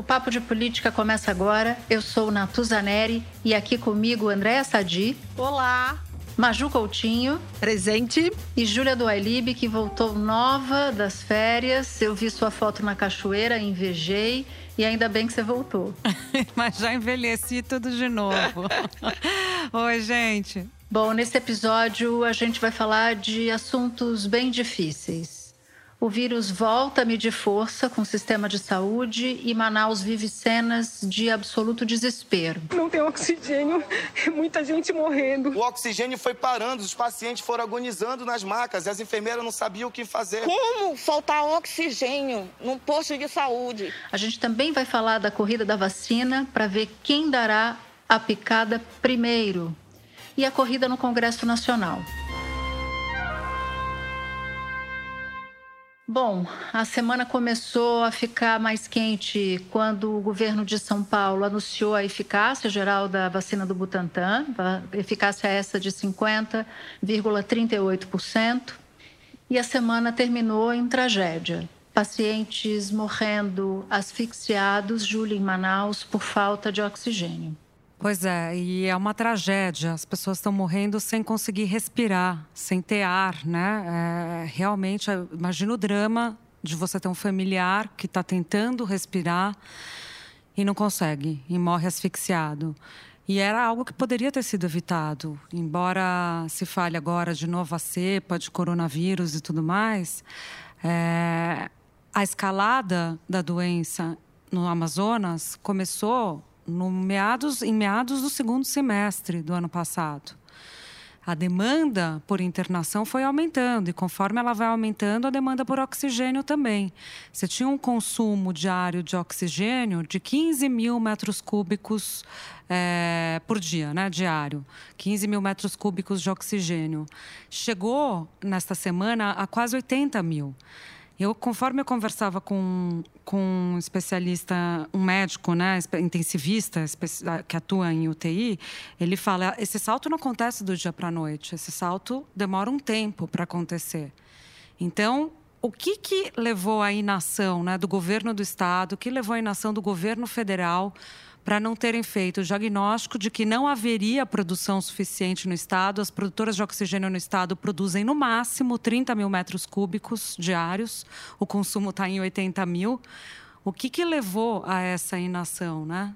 O Papo de Política começa agora. Eu sou Natuzaneri e aqui comigo Andréa Sadi. Olá! Maju Coutinho. Presente. E Júlia do Ailib, que voltou nova das férias. Eu vi sua foto na cachoeira, invejei. E ainda bem que você voltou. Mas já envelheci tudo de novo. Oi, gente. Bom, nesse episódio a gente vai falar de assuntos bem difíceis. O vírus volta a medir força com o sistema de saúde e Manaus vive cenas de absoluto desespero. Não tem oxigênio, é muita gente morrendo. O oxigênio foi parando, os pacientes foram agonizando nas macas e as enfermeiras não sabiam o que fazer. Como faltar oxigênio num posto de saúde? A gente também vai falar da corrida da vacina para ver quem dará a picada primeiro e a corrida no Congresso Nacional. Bom, a semana começou a ficar mais quente quando o governo de São Paulo anunciou a eficácia geral da vacina do Butantan, eficácia essa de 50,38%, e a semana terminou em tragédia. Pacientes morrendo asfixiados, Júlia, em Manaus, por falta de oxigênio. Pois é, e é uma tragédia. As pessoas estão morrendo sem conseguir respirar, sem ter ar, né? É, realmente, imagina o drama de você ter um familiar que está tentando respirar e não consegue, e morre asfixiado. E era algo que poderia ter sido evitado. Embora se fale agora de nova cepa, de coronavírus e tudo mais, é, a escalada da doença no Amazonas começou no meados, em meados do segundo semestre do ano passado. A demanda por internação foi aumentando, e conforme ela vai aumentando, a demanda por oxigênio também. Você tinha um consumo diário de oxigênio de 15 mil metros cúbicos é, por dia, né, diário. 15 mil metros cúbicos de oxigênio. Chegou, nesta semana, a quase 80 mil. Eu, conforme eu conversava com, com um especialista, um médico, né, intensivista, que atua em UTI, ele fala: esse salto não acontece do dia para a noite, esse salto demora um tempo para acontecer. Então, o que, que levou à inação né, do governo do estado, o que levou à inação do governo federal para não terem feito o diagnóstico de que não haveria produção suficiente no estado. As produtoras de oxigênio no estado produzem no máximo 30 mil metros cúbicos diários, o consumo está em 80 mil. O que, que levou a essa inação, né?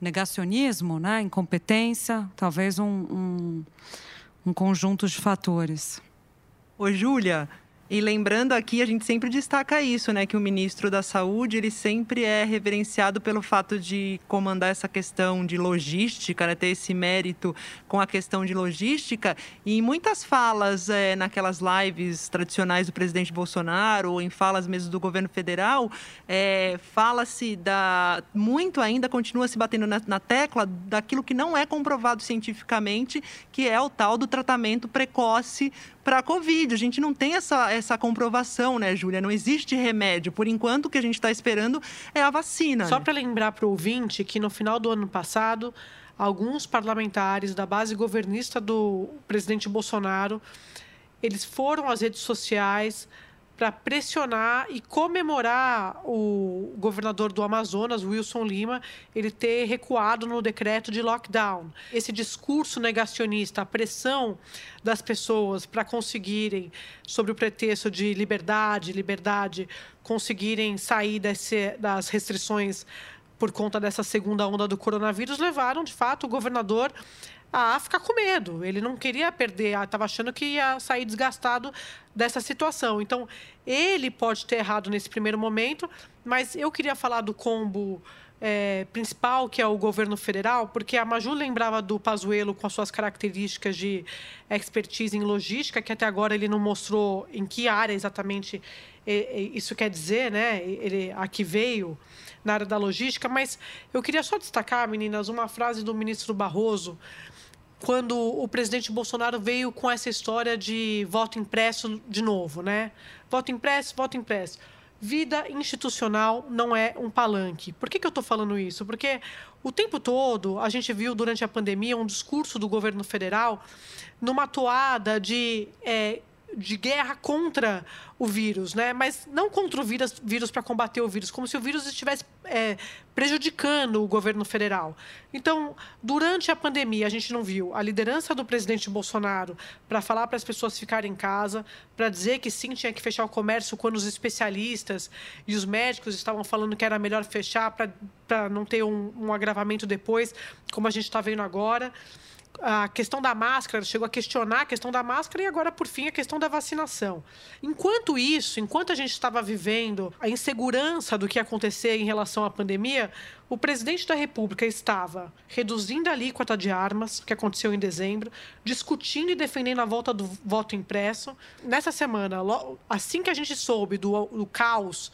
Negacionismo, né? incompetência, talvez um, um, um conjunto de fatores. Ô, Júlia, e lembrando aqui, a gente sempre destaca isso, né? Que o ministro da Saúde, ele sempre é reverenciado pelo fato de comandar essa questão de logística, né? ter esse mérito com a questão de logística. E em muitas falas, é, naquelas lives tradicionais do presidente Bolsonaro, ou em falas mesmo do governo federal, é, fala-se da. Muito ainda continua se batendo na, na tecla daquilo que não é comprovado cientificamente, que é o tal do tratamento precoce para a Covid. A gente não tem essa, essa comprovação, né, Júlia? Não existe remédio. Por enquanto, o que a gente está esperando é a vacina. Só né? para lembrar para o ouvinte que no final do ano passado, alguns parlamentares da base governista do presidente Bolsonaro, eles foram às redes sociais para pressionar e comemorar o governador do Amazonas, Wilson Lima, ele ter recuado no decreto de lockdown. Esse discurso negacionista, a pressão das pessoas para conseguirem, sob o pretexto de liberdade, liberdade, conseguirem sair desse, das restrições por conta dessa segunda onda do coronavírus, levaram, de fato, o governador a ficar com medo. Ele não queria perder, estava achando que ia sair desgastado dessa situação. Então, ele pode ter errado nesse primeiro momento, mas eu queria falar do combo é, principal, que é o governo federal, porque a Maju lembrava do Pazuello com as suas características de expertise em logística, que até agora ele não mostrou em que área exatamente isso quer dizer, né? Ele aqui veio na área da logística, mas eu queria só destacar, meninas, uma frase do ministro Barroso quando o presidente Bolsonaro veio com essa história de voto impresso de novo, né? Voto impresso, voto impresso. Vida institucional não é um palanque. Por que, que eu estou falando isso? Porque o tempo todo a gente viu durante a pandemia um discurso do governo federal numa toada de é, de guerra contra o vírus, né? Mas não contra o vírus, vírus para combater o vírus, como se o vírus estivesse é, prejudicando o governo federal. Então, durante a pandemia, a gente não viu a liderança do presidente Bolsonaro para falar para as pessoas ficarem em casa, para dizer que sim tinha que fechar o comércio quando os especialistas e os médicos estavam falando que era melhor fechar para não ter um, um agravamento depois, como a gente está vendo agora a questão da máscara, chegou a questionar a questão da máscara e agora, por fim, a questão da vacinação. Enquanto isso, enquanto a gente estava vivendo a insegurança do que ia acontecer em relação à pandemia, o presidente da República estava reduzindo a alíquota de armas, que aconteceu em dezembro, discutindo e defendendo a volta do voto impresso. Nessa semana, assim que a gente soube do, do caos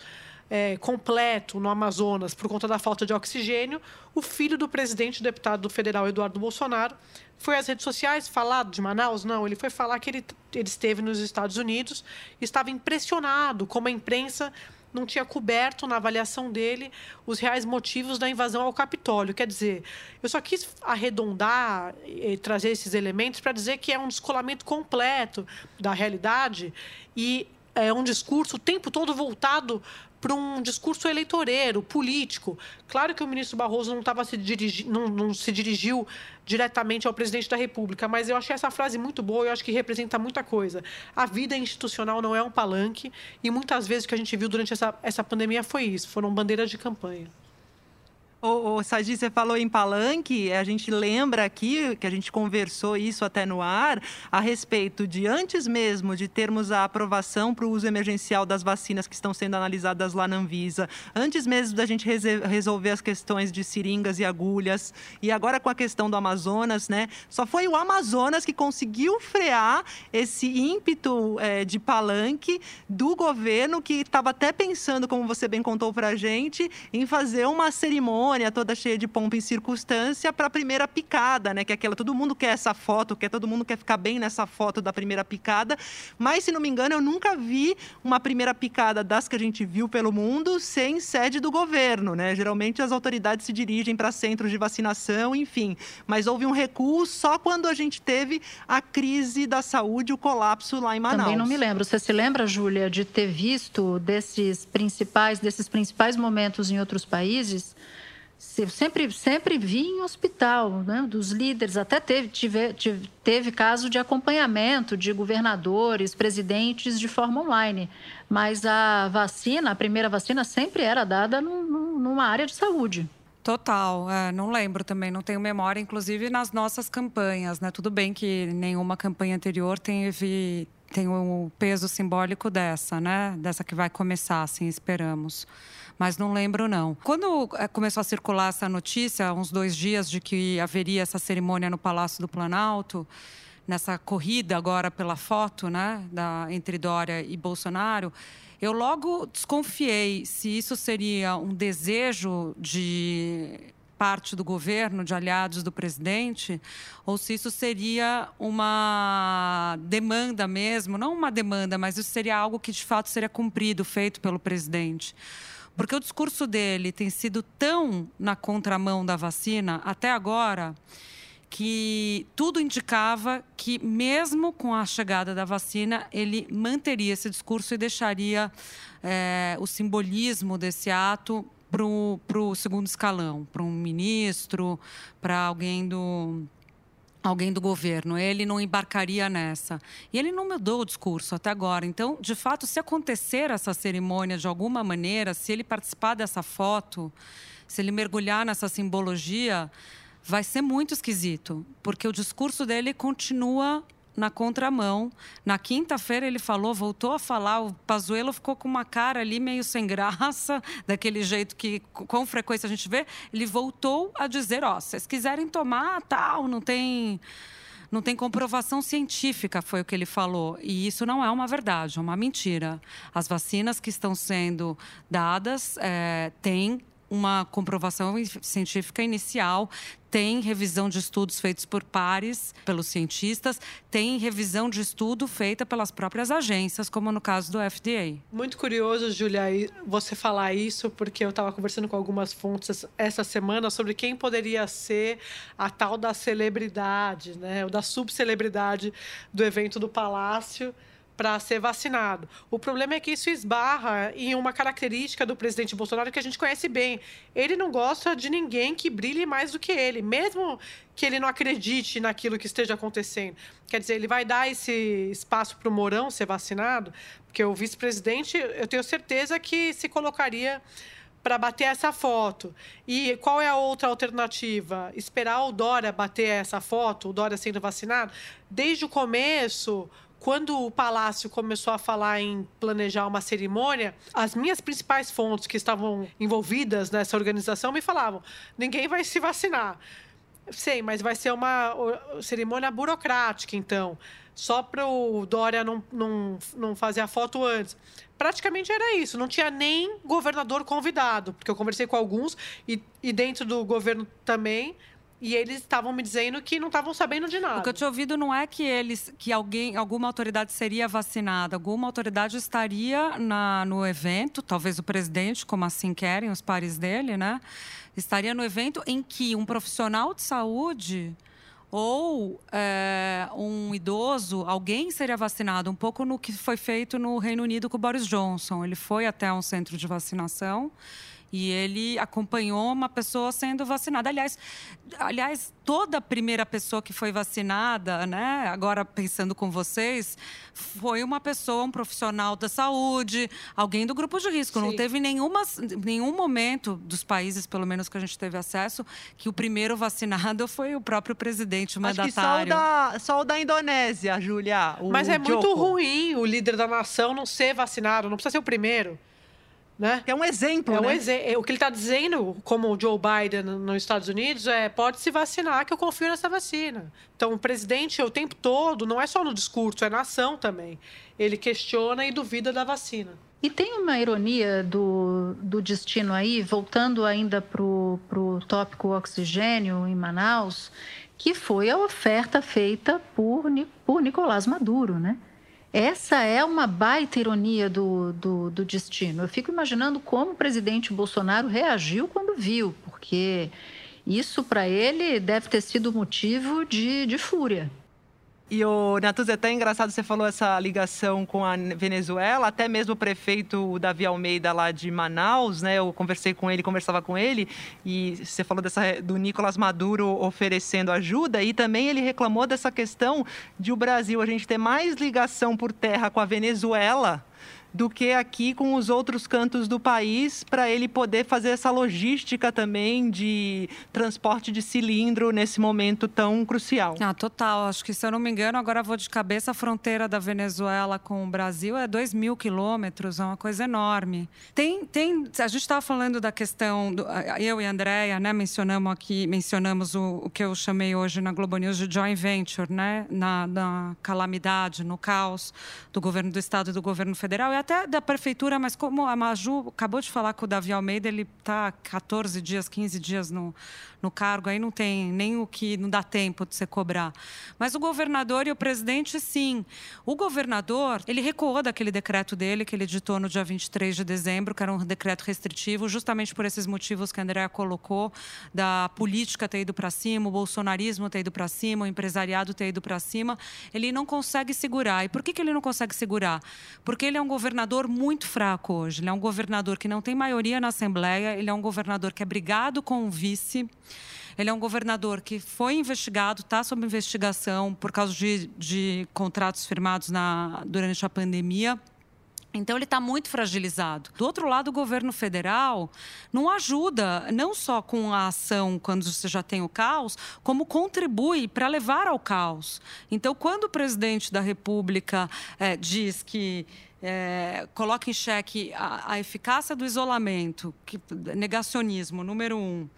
é, completo no Amazonas por conta da falta de oxigênio, o filho do presidente, deputado federal Eduardo Bolsonaro, foi às redes sociais falar de Manaus? Não, ele foi falar que ele, ele esteve nos Estados Unidos estava impressionado como a imprensa não tinha coberto na avaliação dele os reais motivos da invasão ao Capitólio. Quer dizer, eu só quis arredondar e trazer esses elementos para dizer que é um descolamento completo da realidade e é um discurso o tempo todo voltado para um discurso eleitoreiro, político. Claro que o ministro Barroso não, tava se, dirigi, não, não se dirigiu diretamente ao presidente da República, mas eu achei essa frase muito boa e eu acho que representa muita coisa. A vida institucional não é um palanque e muitas vezes o que a gente viu durante essa, essa pandemia foi isso, foram bandeiras de campanha. O, o Sadi, você falou em palanque, a gente lembra aqui que a gente conversou isso até no ar, a respeito de antes mesmo de termos a aprovação para o uso emergencial das vacinas que estão sendo analisadas lá na Anvisa, antes mesmo da gente resolver as questões de seringas e agulhas, e agora com a questão do Amazonas, né? Só foi o Amazonas que conseguiu frear esse ímpeto é, de palanque do governo que estava até pensando, como você bem contou para a gente, em fazer uma cerimônia cerimônia toda cheia de pompa e circunstância para a primeira picada, né? Que é aquela todo mundo quer essa foto, quer todo mundo quer ficar bem nessa foto da primeira picada. Mas se não me engano, eu nunca vi uma primeira picada das que a gente viu pelo mundo sem sede do governo, né? Geralmente as autoridades se dirigem para centros de vacinação, enfim. Mas houve um recuo só quando a gente teve a crise da saúde, o colapso lá em Manaus. Também não me lembro. Você se lembra, Júlia, de ter visto desses principais, desses principais momentos em outros países? Sempre, sempre vi em hospital, né, dos líderes, até teve, tive, tive, teve caso de acompanhamento de governadores, presidentes de forma online. Mas a vacina, a primeira vacina, sempre era dada num, numa área de saúde. Total, é, não lembro também, não tenho memória, inclusive nas nossas campanhas, né? Tudo bem que nenhuma campanha anterior teve tem o peso simbólico dessa, né? Dessa que vai começar, assim, esperamos mas não lembro não. Quando eh, começou a circular essa notícia, uns dois dias de que haveria essa cerimônia no Palácio do Planalto, nessa corrida agora pela foto, né, da, entre Dória e Bolsonaro, eu logo desconfiei se isso seria um desejo de parte do governo, de aliados do presidente, ou se isso seria uma demanda mesmo, não uma demanda, mas isso seria algo que de fato seria cumprido, feito pelo presidente. Porque o discurso dele tem sido tão na contramão da vacina até agora que tudo indicava que, mesmo com a chegada da vacina, ele manteria esse discurso e deixaria é, o simbolismo desse ato para o segundo escalão, para um ministro, para alguém do alguém do governo, ele não embarcaria nessa. E ele não mudou o discurso até agora. Então, de fato, se acontecer essa cerimônia de alguma maneira, se ele participar dessa foto, se ele mergulhar nessa simbologia, vai ser muito esquisito, porque o discurso dele continua na contramão. Na quinta-feira ele falou, voltou a falar, o Pazuello ficou com uma cara ali meio sem graça, daquele jeito que com frequência a gente vê. Ele voltou a dizer, ó, oh, se vocês quiserem tomar, tal, não tem não tem comprovação científica, foi o que ele falou. E isso não é uma verdade, é uma mentira. As vacinas que estão sendo dadas é, têm uma comprovação científica inicial, tem revisão de estudos feitos por pares, pelos cientistas, tem revisão de estudo feita pelas próprias agências, como no caso do FDA. Muito curioso, Julia, você falar isso, porque eu estava conversando com algumas fontes essa semana sobre quem poderia ser a tal da celebridade, né, ou da subcelebridade do evento do Palácio para ser vacinado. O problema é que isso esbarra em uma característica do presidente Bolsonaro que a gente conhece bem. Ele não gosta de ninguém que brilhe mais do que ele, mesmo que ele não acredite naquilo que esteja acontecendo. Quer dizer, ele vai dar esse espaço para o Mourão ser vacinado, porque o vice-presidente, eu tenho certeza que se colocaria para bater essa foto. E qual é a outra alternativa? Esperar o Dória bater essa foto, o Dória sendo vacinado? Desde o começo, quando o Palácio começou a falar em planejar uma cerimônia, as minhas principais fontes que estavam envolvidas nessa organização me falavam: ninguém vai se vacinar. Sei, mas vai ser uma cerimônia burocrática, então, só para o Dória não, não, não fazer a foto antes. Praticamente era isso, não tinha nem governador convidado, porque eu conversei com alguns e, e dentro do governo também e eles estavam me dizendo que não estavam sabendo de nada. O que eu tinha ouvido não é que eles, que alguém, alguma autoridade seria vacinada, alguma autoridade estaria na, no evento, talvez o presidente, como assim querem os pares dele, né? Estaria no evento em que um profissional de saúde ou é, um idoso, alguém seria vacinado, um pouco no que foi feito no Reino Unido com o Boris Johnson. Ele foi até um centro de vacinação e ele acompanhou uma pessoa sendo vacinada. Aliás, aliás, toda a primeira pessoa que foi vacinada, né? Agora pensando com vocês, foi uma pessoa, um profissional da saúde, alguém do grupo de risco. Sim. Não teve nenhuma, nenhum momento dos países, pelo menos que a gente teve acesso, que o primeiro vacinado foi o próprio presidente, o mandatário. Acho que só o da, só o da Indonésia, Júlia. Mas é muito ruim o líder da nação não ser vacinado, não precisa ser o primeiro. Né? É um exemplo, é né? Um exe é, o que ele está dizendo, como o Joe Biden nos Estados Unidos, é pode se vacinar, que eu confio nessa vacina. Então, o presidente, o tempo todo, não é só no discurso, é na ação também. Ele questiona e duvida da vacina. E tem uma ironia do, do destino aí, voltando ainda para o tópico oxigênio em Manaus, que foi a oferta feita por, por Nicolás Maduro, né? Essa é uma baita ironia do, do, do, destino. Eu fico imaginando como o presidente Bolsonaro reagiu quando viu, porque isso para ele deve ter sido motivo de, de fúria. E o Natuz, é até engraçado, você falou essa ligação com a Venezuela, até mesmo o prefeito Davi Almeida lá de Manaus, né? Eu conversei com ele, conversava com ele, e você falou dessa, do Nicolás Maduro oferecendo ajuda, e também ele reclamou dessa questão de o Brasil, a gente ter mais ligação por terra com a Venezuela do que aqui com os outros cantos do país, para ele poder fazer essa logística também de transporte de cilindro nesse momento tão crucial. Ah, total. Acho que, se eu não me engano, agora vou de cabeça, a fronteira da Venezuela com o Brasil é 2 mil quilômetros, é uma coisa enorme. Tem, tem, a gente estava falando da questão, do, eu e a Andrea, né, mencionamos aqui, mencionamos o, o, que eu chamei hoje na Globo News de joint venture, né, na, na calamidade, no caos do governo do Estado e do governo federal. E até da prefeitura, mas como a Maju acabou de falar com o Davi Almeida, ele está 14 dias, 15 dias no, no cargo, aí não tem nem o que não dá tempo de você cobrar. Mas o governador e o presidente, sim. O governador, ele recuou daquele decreto dele que ele editou no dia 23 de dezembro, que era um decreto restritivo, justamente por esses motivos que a Andrea colocou, da política ter ido para cima, o bolsonarismo ter ido para cima, o empresariado ter ido para cima. Ele não consegue segurar. E por que, que ele não consegue segurar? Porque ele é um governador muito fraco hoje. Ele é um governador que não tem maioria na Assembleia, ele é um governador que é brigado com o vice. Ele é um governador que foi investigado, está sob investigação por causa de, de contratos firmados na, durante a pandemia Então, ele está muito fragilizado. Do outro lado, o governo federal não ajuda, não só com a ação quando você já tem o caos, como contribui para levar ao caos. Então, quando o presidente da República é, diz que é, coloca em xeque a, a eficácia do isolamento, que, negacionismo, número um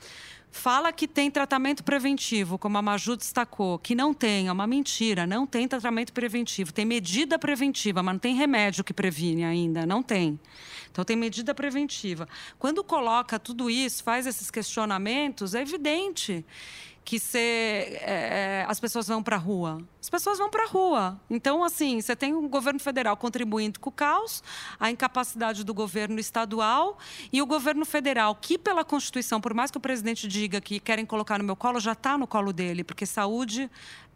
fala que tem tratamento preventivo, como a Maju destacou, que não tem, é uma mentira, não tem tratamento preventivo. Tem medida preventiva, mas não tem remédio que previne ainda, não tem. Então tem medida preventiva. Quando coloca tudo isso, faz esses questionamentos, é evidente que cê, é, as pessoas vão para a rua. As pessoas vão para a rua. Então, assim, você tem um governo federal contribuindo com o caos, a incapacidade do governo estadual e o governo federal, que pela Constituição, por mais que o presidente diga que querem colocar no meu colo, já está no colo dele, porque saúde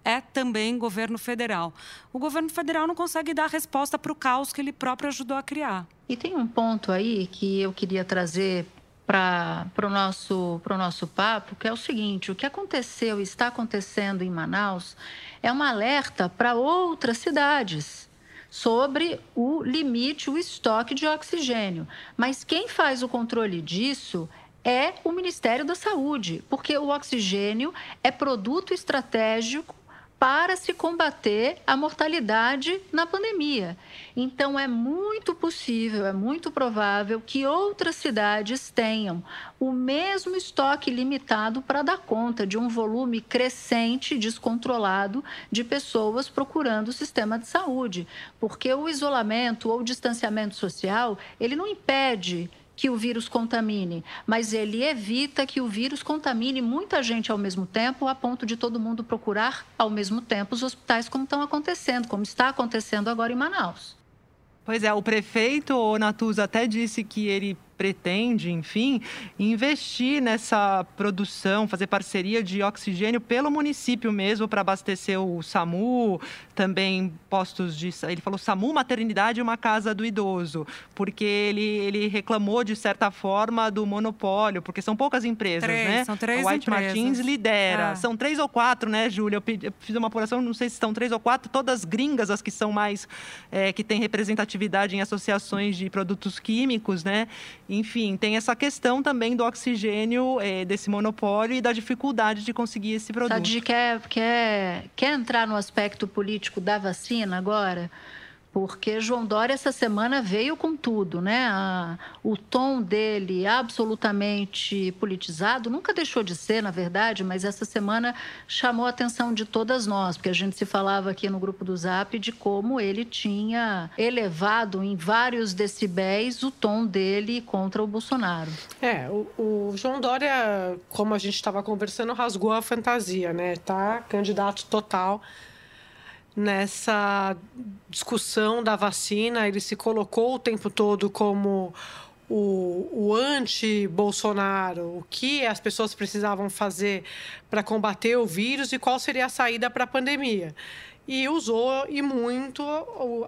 é também governo federal. O governo federal não consegue dar resposta para o caos que ele próprio ajudou a criar. E tem um ponto aí que eu queria trazer para o nosso, nosso papo, que é o seguinte: o que aconteceu e está acontecendo em Manaus é um alerta para outras cidades sobre o limite, o estoque de oxigênio. Mas quem faz o controle disso é o Ministério da Saúde, porque o oxigênio é produto estratégico para se combater a mortalidade na pandemia. Então, é muito possível, é muito provável que outras cidades tenham o mesmo estoque limitado para dar conta de um volume crescente, descontrolado de pessoas procurando o sistema de saúde, porque o isolamento ou o distanciamento social, ele não impede que o vírus contamine, mas ele evita que o vírus contamine muita gente ao mesmo tempo, a ponto de todo mundo procurar ao mesmo tempo os hospitais, como estão acontecendo, como está acontecendo agora em Manaus. Pois é, o prefeito Natuza até disse que ele pretende, enfim, investir nessa produção, fazer parceria de oxigênio pelo município mesmo para abastecer o SAMU, também postos de. Ele falou SAMU, maternidade e uma casa do idoso, porque ele, ele reclamou, de certa forma, do monopólio, porque são poucas empresas, três, né? São três a White empresas. Martins lidera. Ah. São três ou quatro, né, Júlia? Eu, eu, fiz uma apuração, não sei se são três ou quatro, todas gringas, as que são mais. É, que têm representatividade em associações de produtos químicos, né? Enfim, tem essa questão também do oxigênio, é, desse monopólio e da dificuldade de conseguir esse produto. Sadi quer, quer, quer entrar no aspecto político da vacina agora? Porque João Dória essa semana veio com tudo, né? O tom dele absolutamente politizado nunca deixou de ser, na verdade, mas essa semana chamou a atenção de todas nós, porque a gente se falava aqui no grupo do Zap de como ele tinha elevado em vários decibéis o tom dele contra o Bolsonaro. É, o, o João Dória, como a gente estava conversando, rasgou a fantasia, né? Tá candidato total nessa discussão da vacina, ele se colocou o tempo todo como o, o anti-Bolsonaro, o que as pessoas precisavam fazer para combater o vírus e qual seria a saída para a pandemia e usou e muito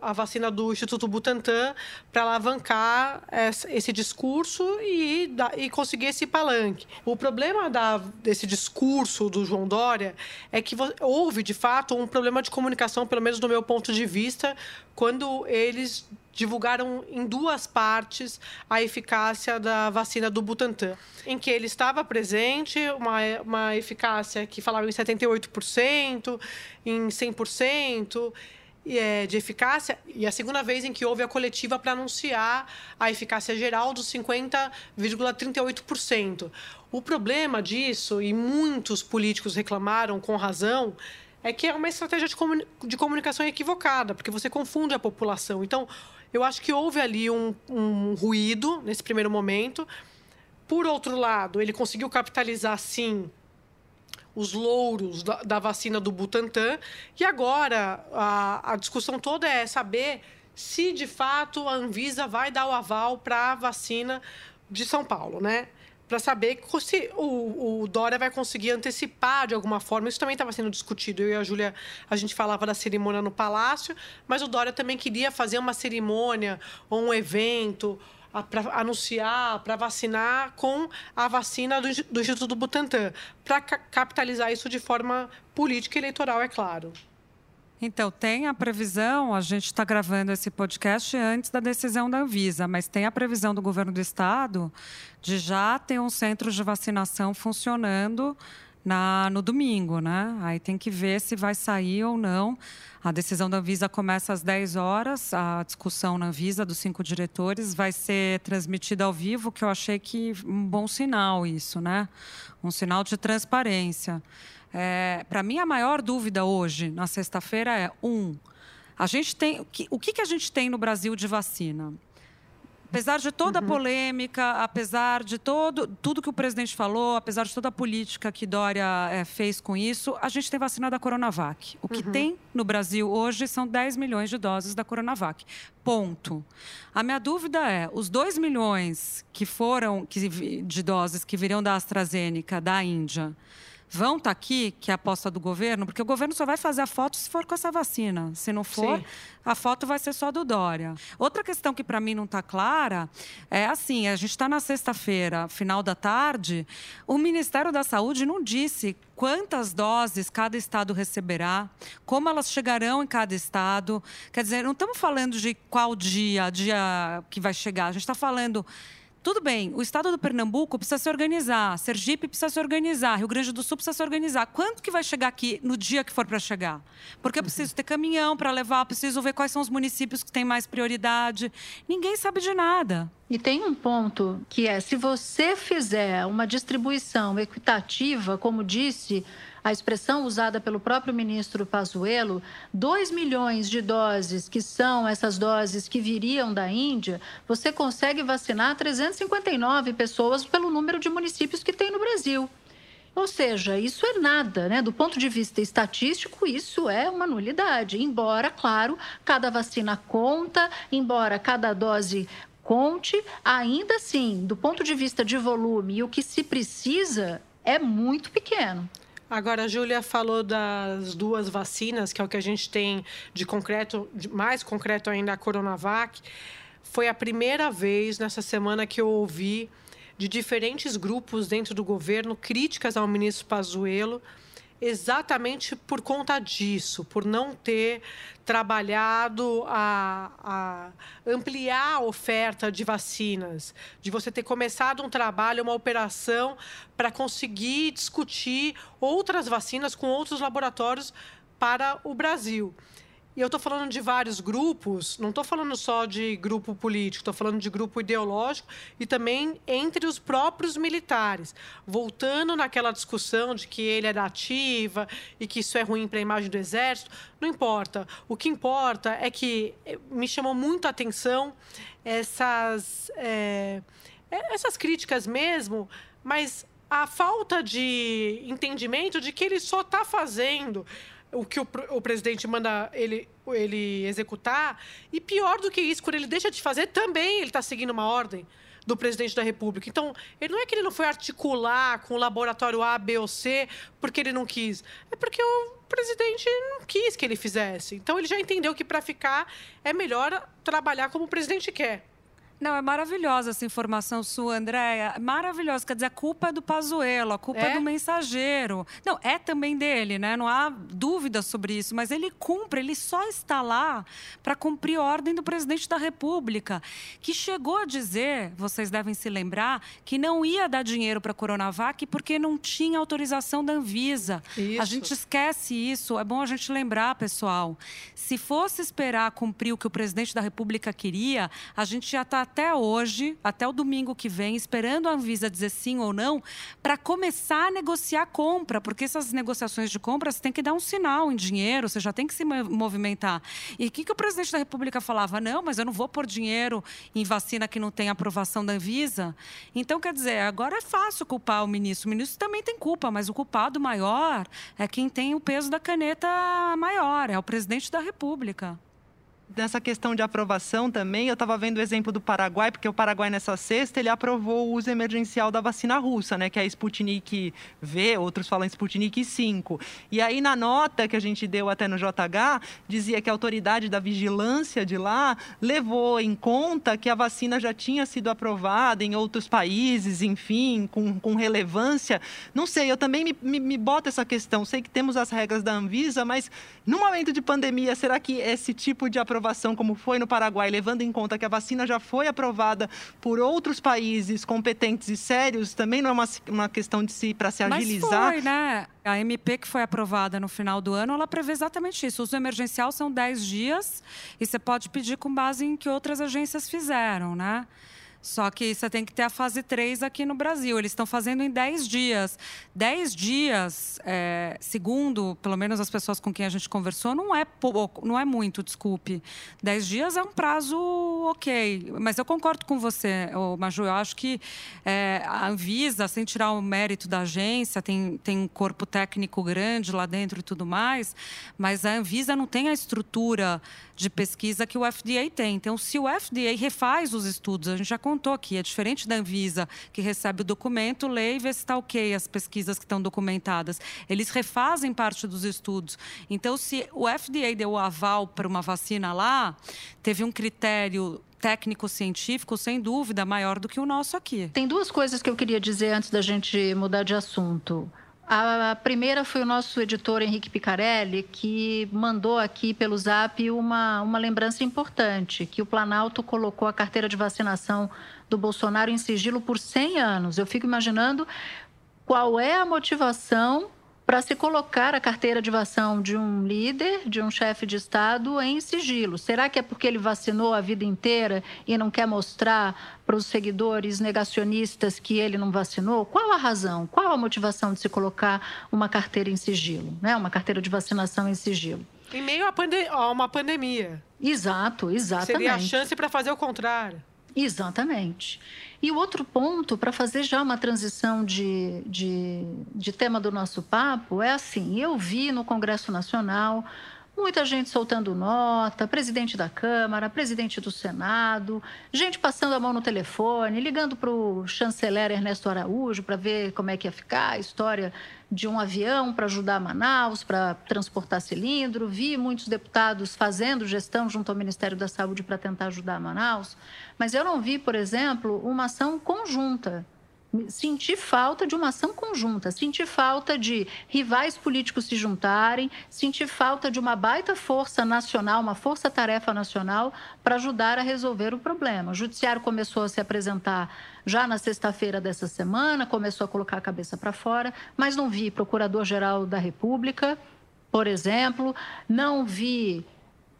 a vacina do Instituto Butantan para alavancar esse discurso e, e conseguir esse palanque. O problema da, desse discurso do João Dória é que houve, de fato, um problema de comunicação, pelo menos do meu ponto de vista, quando eles divulgaram em duas partes a eficácia da vacina do Butantan, em que ele estava presente, uma, uma eficácia que falava em 78%, em 100%. É, de eficácia, e a segunda vez em que houve a coletiva para anunciar a eficácia geral dos 50,38%. O problema disso, e muitos políticos reclamaram com razão, é que é uma estratégia de, de comunicação equivocada, porque você confunde a população. Então, eu acho que houve ali um, um ruído nesse primeiro momento. Por outro lado, ele conseguiu capitalizar, sim, os louros da, da vacina do Butantan. E agora, a, a discussão toda é saber se, de fato, a Anvisa vai dar o aval para a vacina de São Paulo, né? Para saber se o, o, Dória vai conseguir antecipar de alguma forma. Isso também estava sendo discutido. Eu e a Júlia, a gente falava da cerimônia no Palácio, mas o Dória também queria fazer uma cerimônia ou um evento para anunciar, para vacinar com a vacina do, do Instituto Butantan, para ca capitalizar isso de forma política e eleitoral, é claro. Então, tem a previsão, a gente está gravando esse podcast antes da decisão da Anvisa, mas tem a previsão do governo do estado de já ter um centro de vacinação funcionando na, no domingo, né? Aí tem que ver se vai sair ou não. A decisão da Anvisa começa às 10 horas, a discussão na Anvisa dos cinco diretores vai ser transmitida ao vivo, que eu achei que um bom sinal isso, né? Um sinal de transparência. É, Para mim, a maior dúvida hoje, na sexta-feira, é: um, a gente tem. O que, o que a gente tem no Brasil de vacina? Apesar de toda a polêmica, apesar de todo, tudo que o presidente falou, apesar de toda a política que Dória é, fez com isso, a gente tem vacina da Coronavac. O que tem no Brasil hoje são 10 milhões de doses da Coronavac. Ponto. A minha dúvida é: os 2 milhões que foram que, de doses que viriam da AstraZeneca, da Índia, vão estar aqui, que é a aposta do governo, porque o governo só vai fazer a foto se for com essa vacina. Se não for, Sim. a foto vai ser só do Dória. Outra questão que para mim não está clara é assim: a gente está na sexta-feira, final da tarde, o Ministério da Saúde não disse quantas doses cada estado receberá, como elas chegarão em cada estado. Quer dizer, não estamos falando de qual dia, dia que vai chegar. A gente está falando tudo bem, o estado do Pernambuco precisa se organizar, Sergipe precisa se organizar, Rio Grande do Sul precisa se organizar. Quanto que vai chegar aqui no dia que for para chegar? Porque eu preciso ter caminhão para levar, preciso ver quais são os municípios que têm mais prioridade. Ninguém sabe de nada. E tem um ponto que é: se você fizer uma distribuição equitativa, como disse a expressão usada pelo próprio ministro Pazuello, 2 milhões de doses, que são essas doses que viriam da Índia, você consegue vacinar 359 pessoas pelo número de municípios que tem no Brasil. Ou seja, isso é nada, né? Do ponto de vista estatístico, isso é uma nulidade. Embora, claro, cada vacina conta, embora cada dose conte, ainda assim, do ponto de vista de volume e o que se precisa é muito pequeno. Agora, a Júlia falou das duas vacinas, que é o que a gente tem de concreto, de mais concreto ainda, a Coronavac. Foi a primeira vez nessa semana que eu ouvi de diferentes grupos dentro do governo críticas ao ministro Pazuello, exatamente por conta disso, por não ter trabalhado a, a, ampliar a oferta de vacinas, de você ter começado um trabalho, uma operação para conseguir discutir outras vacinas com outros laboratórios para o Brasil. E eu estou falando de vários grupos, não estou falando só de grupo político, estou falando de grupo ideológico e também entre os próprios militares. Voltando naquela discussão de que ele é da ativa e que isso é ruim para a imagem do Exército, não importa. O que importa é que me chamou muito a atenção essas, é, essas críticas mesmo, mas a falta de entendimento de que ele só está fazendo o que o, o, presidente manda ele, ele executar. E pior do que isso, quando ele deixa de fazer, também ele está seguindo uma ordem do presidente da República. Então, ele não é que ele não foi articular com o laboratório A, B ou C porque ele não quis. É porque o presidente não quis que ele fizesse. Então, ele já entendeu que para ficar é melhor trabalhar como o presidente quer. Não, é maravilhosa essa informação sua, Andréia. Maravilhosa. Quer dizer, a culpa é do Pazuello, a culpa é? é? do mensageiro. Não, é também dele, né? Não há dúvida sobre isso. Mas ele cumpre, ele só está lá para cumprir a ordem do presidente da República, que chegou a dizer, vocês devem se lembrar, que não ia dar dinheiro para a Coronavac porque não tinha autorização da Anvisa. Isso. A gente esquece isso. É bom a gente lembrar, pessoal. Se fosse esperar cumprir o que o presidente da República queria, a gente já está até hoje, até o domingo que vem, esperando a Anvisa dizer sim ou não, para começar a negociar compra, porque essas negociações de compra você tem que dar um sinal em dinheiro, você já tem que se movimentar. E o que, que o presidente da República falava? Não, mas eu não vou pôr dinheiro em vacina que não tem aprovação da Anvisa. Então, quer dizer, agora é fácil culpar o ministro. O ministro também tem culpa, mas o culpado maior é quem tem o peso da caneta maior, é o presidente da República. Nessa questão de aprovação também, eu estava vendo o exemplo do Paraguai, porque o Paraguai nessa sexta ele aprovou o uso emergencial da vacina russa, né, que é a Sputnik V, outros falam Sputnik 5. E aí na nota que a gente deu até no JH, dizia que a autoridade da vigilância de lá levou em conta que a vacina já tinha sido aprovada em outros países, enfim, com, com relevância. Não sei, eu também me, me, me boto essa questão. Sei que temos as regras da Anvisa, mas no momento de pandemia, será que esse tipo de aprovação, como foi no Paraguai, levando em conta que a vacina já foi aprovada por outros países competentes e sérios, também não é uma, uma questão de se para se agilizar? Mas foi, né? A MP que foi aprovada no final do ano, ela prevê exatamente isso. O uso emergencial são 10 dias e você pode pedir com base em que outras agências fizeram, né? Só que você tem que ter a fase 3 aqui no Brasil. Eles estão fazendo em 10 dias. 10 dias, é, segundo, pelo menos as pessoas com quem a gente conversou, não é pouco, não é muito, desculpe. 10 dias é um prazo ok. Mas eu concordo com você, Maju. Eu acho que é, a Anvisa, sem tirar o mérito da agência, tem, tem um corpo técnico grande lá dentro e tudo mais, mas a Anvisa não tem a estrutura de pesquisa que o FDA tem. Então, se o FDA refaz os estudos, a gente já contou aqui, é diferente da Anvisa, que recebe o documento, lê e vê se está ok as pesquisas que estão documentadas. Eles refazem parte dos estudos. Então, se o FDA deu o aval para uma vacina lá, teve um critério técnico-científico, sem dúvida, maior do que o nosso aqui. Tem duas coisas que eu queria dizer antes da gente mudar de assunto. A primeira foi o nosso editor Henrique Picarelli, que mandou aqui pelo zap uma, uma lembrança importante, que o Planalto colocou a carteira de vacinação do Bolsonaro em sigilo por 100 anos. Eu fico imaginando qual é a motivação para se colocar a carteira de vacinação de um líder, de um chefe de Estado, em sigilo. Será que é porque ele vacinou a vida inteira e não quer mostrar para os seguidores negacionistas que ele não vacinou? Qual a razão? Qual a motivação de se colocar uma carteira em sigilo, né? uma carteira de vacinação em sigilo? Em meio a, pande a uma pandemia. Exato, exatamente. Seria a chance para fazer o contrário. Exatamente. E o outro ponto, para fazer já uma transição de, de, de tema do nosso papo, é assim: eu vi no Congresso Nacional muita gente soltando nota, presidente da Câmara, presidente do Senado, gente passando a mão no telefone, ligando para o chanceler Ernesto Araújo para ver como é que ia ficar a história de um avião para ajudar Manaus, para transportar cilindro. Vi muitos deputados fazendo gestão junto ao Ministério da Saúde para tentar ajudar Manaus, mas eu não vi, por exemplo, uma ação conjunta sentir falta de uma ação conjunta, sentir falta de rivais políticos se juntarem, sentir falta de uma baita força nacional, uma força-tarefa nacional para ajudar a resolver o problema. O judiciário começou a se apresentar já na sexta-feira dessa semana, começou a colocar a cabeça para fora, mas não vi procurador-geral da República, por exemplo, não vi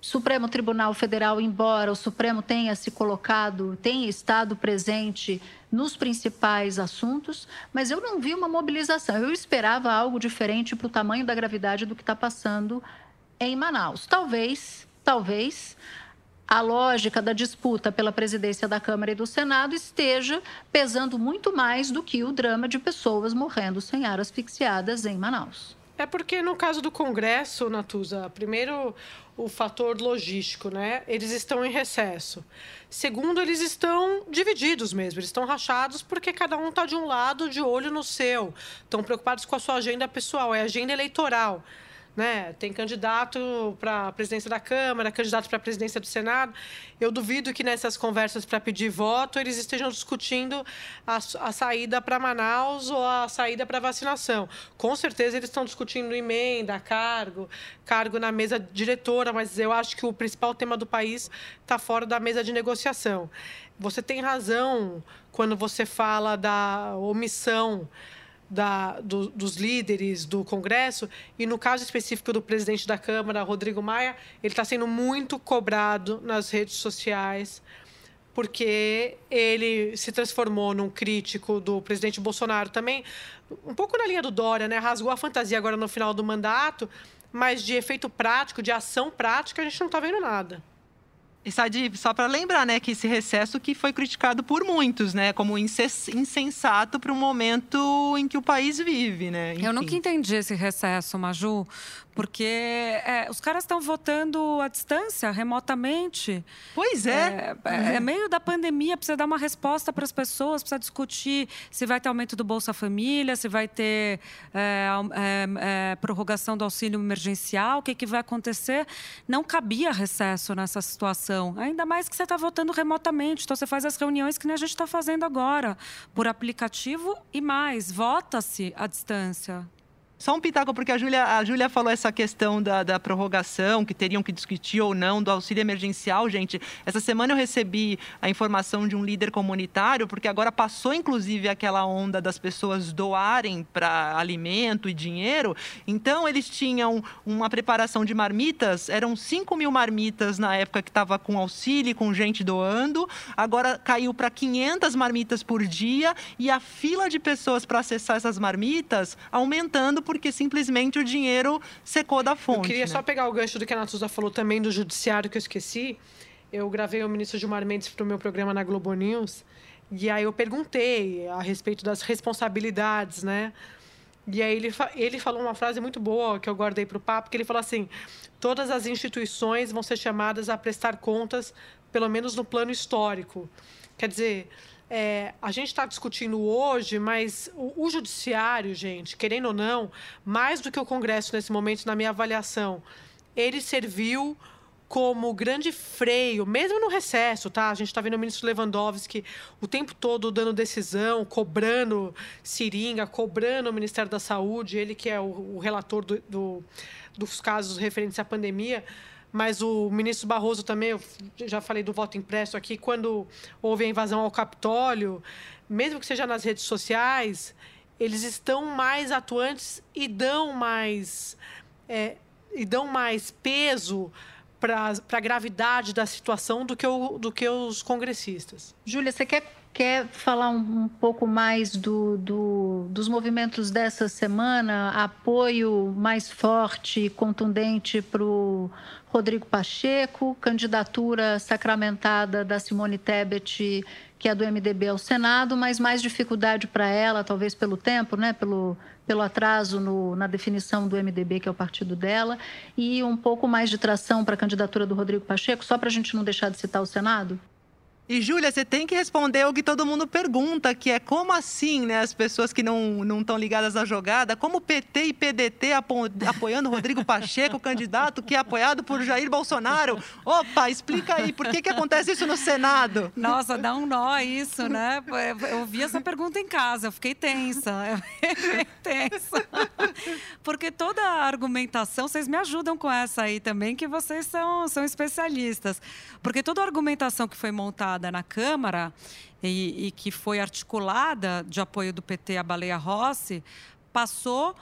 Supremo Tribunal Federal, embora o Supremo tenha se colocado, tenha estado presente nos principais assuntos, mas eu não vi uma mobilização. Eu esperava algo diferente para o tamanho da gravidade do que está passando em Manaus. Talvez, talvez a lógica da disputa pela presidência da Câmara e do Senado esteja pesando muito mais do que o drama de pessoas morrendo sem ar asfixiadas em Manaus. É porque no caso do Congresso, Natuza, primeiro o fator logístico, né? Eles estão em recesso. Segundo, eles estão divididos mesmo, eles estão rachados porque cada um está de um lado, de olho no seu. Estão preocupados com a sua agenda pessoal, é agenda eleitoral né? Tem candidato para a presidência da Câmara, candidato para a presidência do Senado. Eu duvido que nessas conversas para pedir voto eles estejam discutindo a, a saída para Manaus ou a saída para vacinação. Com certeza eles estão discutindo emenda, cargo, cargo na mesa diretora, mas eu acho que o principal tema do país está fora da mesa de negociação. Você tem razão quando você fala da omissão da, do, dos líderes do Congresso, e no caso específico do presidente da Câmara, Rodrigo Maia, ele está sendo muito cobrado nas redes sociais, porque ele se transformou num crítico do presidente Bolsonaro também, um pouco na linha do Dória, né? rasgou a fantasia agora no final do mandato, mas de efeito prático, de ação prática, a gente não está vendo nada. E Sadi, só para lembrar, né, que esse recesso que foi criticado por muitos, né, como insensato para o momento em que o país vive, né? Enfim. Eu nunca entendi esse recesso, Maju, Porque é, os caras estão votando à distância, remotamente. Pois é. É, é, é meio da pandemia, precisa dar uma resposta para as pessoas, precisa discutir se vai ter aumento do Bolsa Família, se vai ter é, é, é, prorrogação do auxílio emergencial, o que, que vai acontecer. Não cabia recesso nessa situação. Ainda mais que você está votando remotamente. Então, você faz as reuniões que nem a gente está fazendo agora, por aplicativo e mais, vota-se à distância. Só um pitaco, porque a Júlia, a Júlia falou essa questão da, da prorrogação, que teriam que discutir ou não, do auxílio emergencial, gente. Essa semana eu recebi a informação de um líder comunitário, porque agora passou, inclusive, aquela onda das pessoas doarem para alimento e dinheiro. Então, eles tinham uma preparação de marmitas, eram 5 mil marmitas na época que estava com auxílio, com gente doando. Agora caiu para 500 marmitas por dia e a fila de pessoas para acessar essas marmitas aumentando porque simplesmente o dinheiro secou da fonte. Eu queria né? só pegar o gancho do que a Natuza falou também do judiciário, que eu esqueci. Eu gravei o ministro Gilmar Mendes para o meu programa na Globo News. E aí eu perguntei a respeito das responsabilidades, né? E aí ele, ele falou uma frase muito boa que eu guardei para o papo, que ele falou assim: todas as instituições vão ser chamadas a prestar contas, pelo menos no plano histórico. Quer dizer, é, a gente está discutindo hoje, mas o, o, judiciário, gente, querendo ou não, mais do que o Congresso nesse momento, na minha avaliação, ele serviu como grande freio, mesmo no recesso, tá? A gente está vendo o ministro Lewandowski o tempo todo dando decisão, cobrando seringa, cobrando o Ministério da Saúde, ele que é o, o relator do, do, dos casos referentes à pandemia mas o ministro Barroso também, eu já falei do voto impresso aqui, quando houve a invasão ao Capitólio, mesmo que seja nas redes sociais, eles estão mais atuantes e dão mais, é, e dão mais peso para a gravidade da situação do que, o, do que os congressistas. Júlia, você quer quer falar um, um pouco mais do, do, dos movimentos dessa semana? Apoio mais forte e contundente para o Rodrigo Pacheco, candidatura sacramentada da Simone Tebet, que é do MDB ao Senado, mas mais dificuldade para ela, talvez pelo tempo, né? pelo, pelo atraso no, na definição do MDB, que é o partido dela, e um pouco mais de tração para a candidatura do Rodrigo Pacheco, só para a gente não deixar de citar o Senado? E, Júlia, você tem que responder o que todo mundo pergunta, que é como assim, né? As pessoas que não estão ligadas à jogada, como PT e PDT apo apoiando Rodrigo Pacheco, candidato que é apoiado por Jair Bolsonaro. Opa, explica aí, por que, que acontece isso no Senado? Nossa, dá um nó isso, né? Eu vi essa pergunta em casa, eu fiquei tensa. Eu fiquei tensa. Porque toda a argumentação, vocês me ajudam com essa aí também, que vocês são, são especialistas. Porque toda a argumentação que foi montada na Câmara e, e que foi articulada de apoio do PT à Baleia Rossi, passou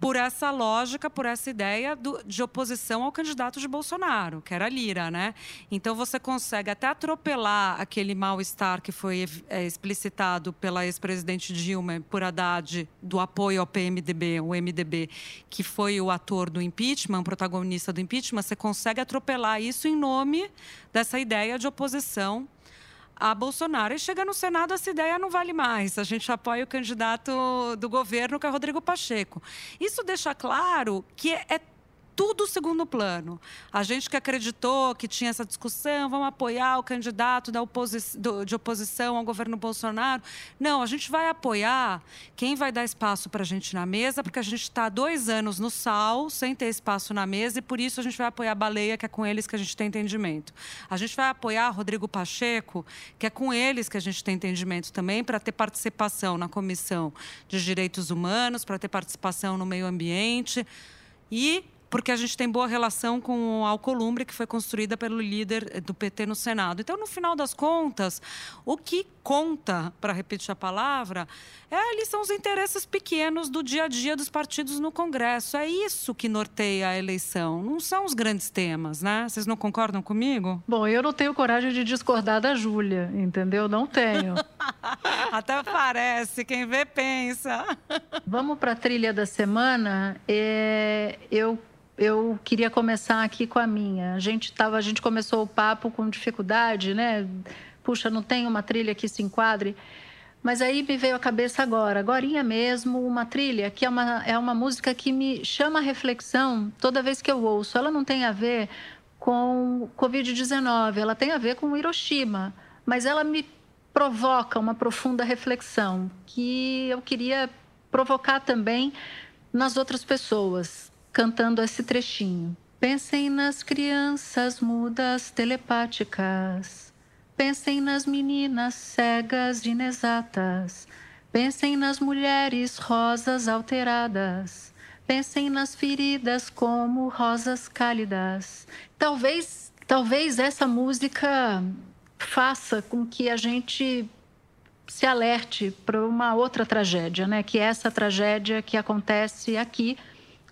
por essa lógica, por essa ideia do, de oposição ao candidato de Bolsonaro, que era Lira, né? Então você consegue até atropelar aquele mal-estar que foi é, explicitado pela ex-presidente Dilma por Haddad do apoio ao PMDB, o MDB, que foi o ator do impeachment, protagonista do impeachment, você consegue atropelar isso em nome dessa ideia de oposição a Bolsonaro. E chega no Senado, essa ideia não vale mais. A gente apoia o candidato do governo, que é Rodrigo Pacheco. Isso deixa claro que é, tudo segundo plano. A gente que acreditou que tinha essa discussão, vamos apoiar o candidato da oposi do, de oposição ao governo Bolsonaro. Não, a gente vai apoiar quem vai dar espaço para a gente na mesa, porque a gente está dois anos no sal, sem ter espaço na mesa, e por isso a gente vai apoiar a Baleia, que é com eles que a gente tem entendimento. A gente vai apoiar Rodrigo Pacheco, que é com eles que a gente tem entendimento também, para ter participação na Comissão de Direitos Humanos, para ter participação no meio ambiente. E porque a gente tem boa relação com a Alcolumbre, que foi construída pelo líder do PT no Senado. Então, no final das contas, o que conta, para repetir a palavra, é, ali são os interesses pequenos do dia a dia dos partidos no Congresso. É isso que norteia a eleição, não são os grandes temas, né? Vocês não concordam comigo? Bom, eu não tenho coragem de discordar da Júlia, entendeu? Não tenho. Até parece, quem vê pensa. Vamos para a trilha da semana. É, eu eu queria começar aqui com a minha. A gente tava, a gente começou o papo com dificuldade, né? Puxa, não tem uma trilha que se enquadre. Mas aí me veio à cabeça agora, agorinha mesmo, uma trilha que é uma, é uma música que me chama a reflexão toda vez que eu ouço. Ela não tem a ver com Covid-19, ela tem a ver com Hiroshima, mas ela me provoca uma profunda reflexão que eu queria provocar também nas outras pessoas, cantando esse trechinho. Pensem nas crianças mudas telepáticas Pensem nas meninas cegas inexatas. Pensem nas mulheres rosas alteradas. Pensem nas feridas como rosas cálidas. Talvez, talvez essa música faça com que a gente se alerte para uma outra tragédia, né? Que é essa tragédia que acontece aqui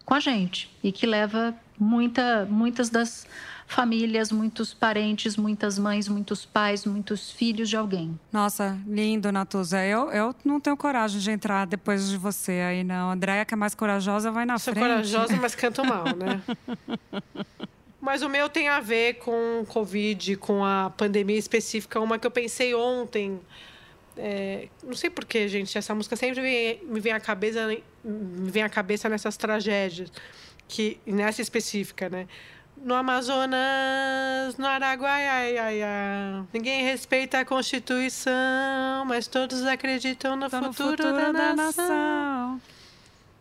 com a gente e que leva muita, muitas das famílias, muitos parentes, muitas mães, muitos pais, muitos filhos de alguém. Nossa, lindo, Natuza. Eu, eu não tenho coragem de entrar depois de você aí, não. A Andréia, que é mais corajosa, vai na Sou frente. Sou corajosa, mas canto mal, né? Mas o meu tem a ver com Covid, com a pandemia específica, uma que eu pensei ontem. É, não sei porquê, gente, essa música sempre vem, me vem à cabeça, me vem à cabeça nessas tragédias, que nessa específica, né? no Amazonas, no Araguaiaia. Ninguém respeita a Constituição, mas todos acreditam no, futuro, no futuro, da, da nação. nação.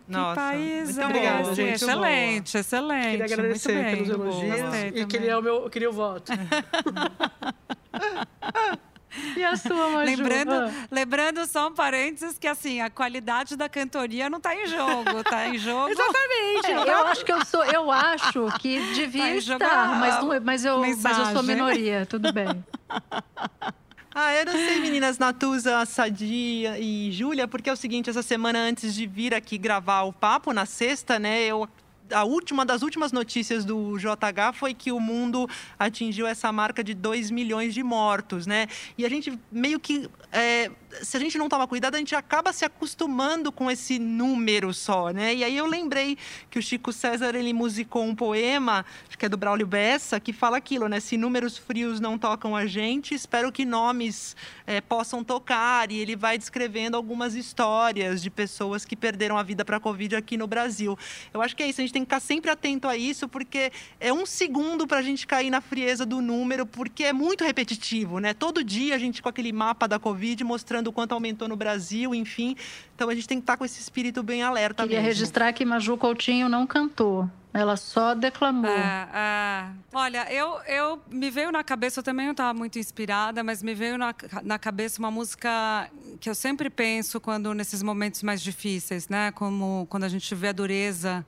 Nossa, que país muito obrigada, gente. Excelente, boa. excelente. Queria agradecer muito bem. pelos elogios e queria o, meu, queria o voto. E a sua, Maju? Lembrando, ah. lembrando só um parênteses que assim, a qualidade da cantoria não está em jogo, está em jogo. Exatamente. É, eu acho que eu sou, eu acho que devia tá estar, mas, não, mas, eu, mas eu sou minoria, tudo bem. Ah, eu não sei, meninas Natuza, Sadia e Júlia, porque é o seguinte, essa semana antes de vir aqui gravar o papo na sexta, né, eu a última das últimas notícias do JH foi que o mundo atingiu essa marca de 2 milhões de mortos, né? E a gente meio que é, se a gente não toma cuidado, a gente acaba se acostumando com esse número só, né? E aí eu lembrei que o Chico César ele musicou um poema, acho que é do Braulio Bessa, que fala aquilo, né? Se números frios não tocam a gente, espero que nomes é, possam tocar. E ele vai descrevendo algumas histórias de pessoas que perderam a vida para a Covid aqui no Brasil. Eu acho que é isso, a gente tem que ficar sempre atento a isso, porque é um segundo para a gente cair na frieza do número, porque é muito repetitivo, né? Todo dia a gente com aquele mapa da Covid Covid, mostrando o quanto aumentou no Brasil, enfim. Então a gente tem que estar com esse espírito bem alerta Queria mesmo. registrar que Maju Coutinho não cantou. Ela só declamou. É, é. Olha, eu, eu me veio na cabeça, eu também não estava muito inspirada, mas me veio na, na cabeça uma música que eu sempre penso quando nesses momentos mais difíceis, né? Como quando a gente vê a dureza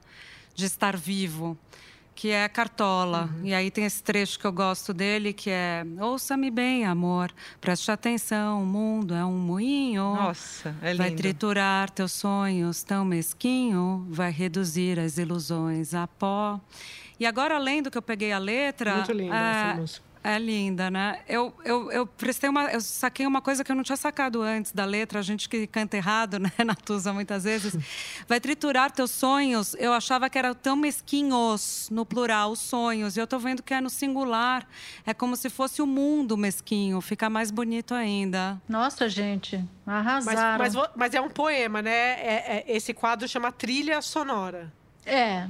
de estar vivo que é Cartola. Uhum. E aí tem esse trecho que eu gosto dele, que é Ouça-me bem, amor, preste atenção, o mundo é um moinho. Nossa, é lindo. Vai triturar teus sonhos tão mesquinho, vai reduzir as ilusões a pó. E agora, além do que eu peguei a letra... Muito linda é, essa música. É linda, né? Eu, eu, eu prestei uma. Eu saquei uma coisa que eu não tinha sacado antes da letra. A gente que canta errado, né, Natuza, muitas vezes. Vai triturar teus sonhos. Eu achava que era tão mesquinhos, no plural, os sonhos. E eu tô vendo que é no singular. É como se fosse o mundo mesquinho. Fica mais bonito ainda. Nossa, gente. Arrasaram. Mas, mas, mas é um poema, né? É, é, esse quadro chama Trilha Sonora. É,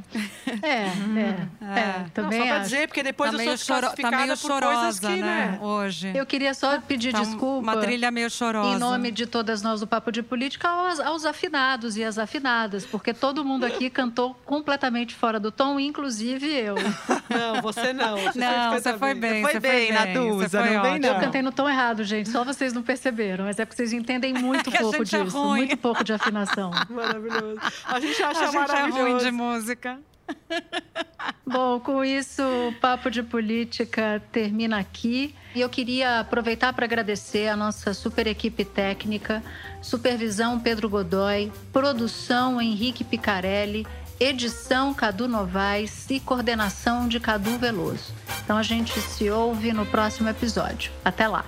é, é, é, também Não, só pra acho. dizer, porque depois tá eu sou choro... classificada tá meio por chorosa, coisas que, né? Hoje. Eu queria só pedir Tá desculpa. Uma trilha meio chorosa. Em nome de todas nós do Papo de Política, aos, aos afinados e às afinadas, porque todo mundo aqui cantou completamente fora do tom, inclusive eu. Não, você não. Você Não, você foi bem. Foi você bem, foi Natuza, você foi não vem ótimo. Eu cantei no tom errado, gente, só vocês não perceberam, mas é porque vocês entendem muito que a pouco é disso, ruim. muito pouco de afinação. Maravilhoso. A gente acha A gente é maravilhoso. ruim de música. Bom, com isso, o Papo de Política termina aqui. E eu queria aproveitar para agradecer a nossa super equipe técnica, supervisão Pedro Godoy, produção Henrique Picarelli, edição Cadu Novaes e coordenação de Cadu Veloso. Então a gente se ouve no próximo episódio. Até lá!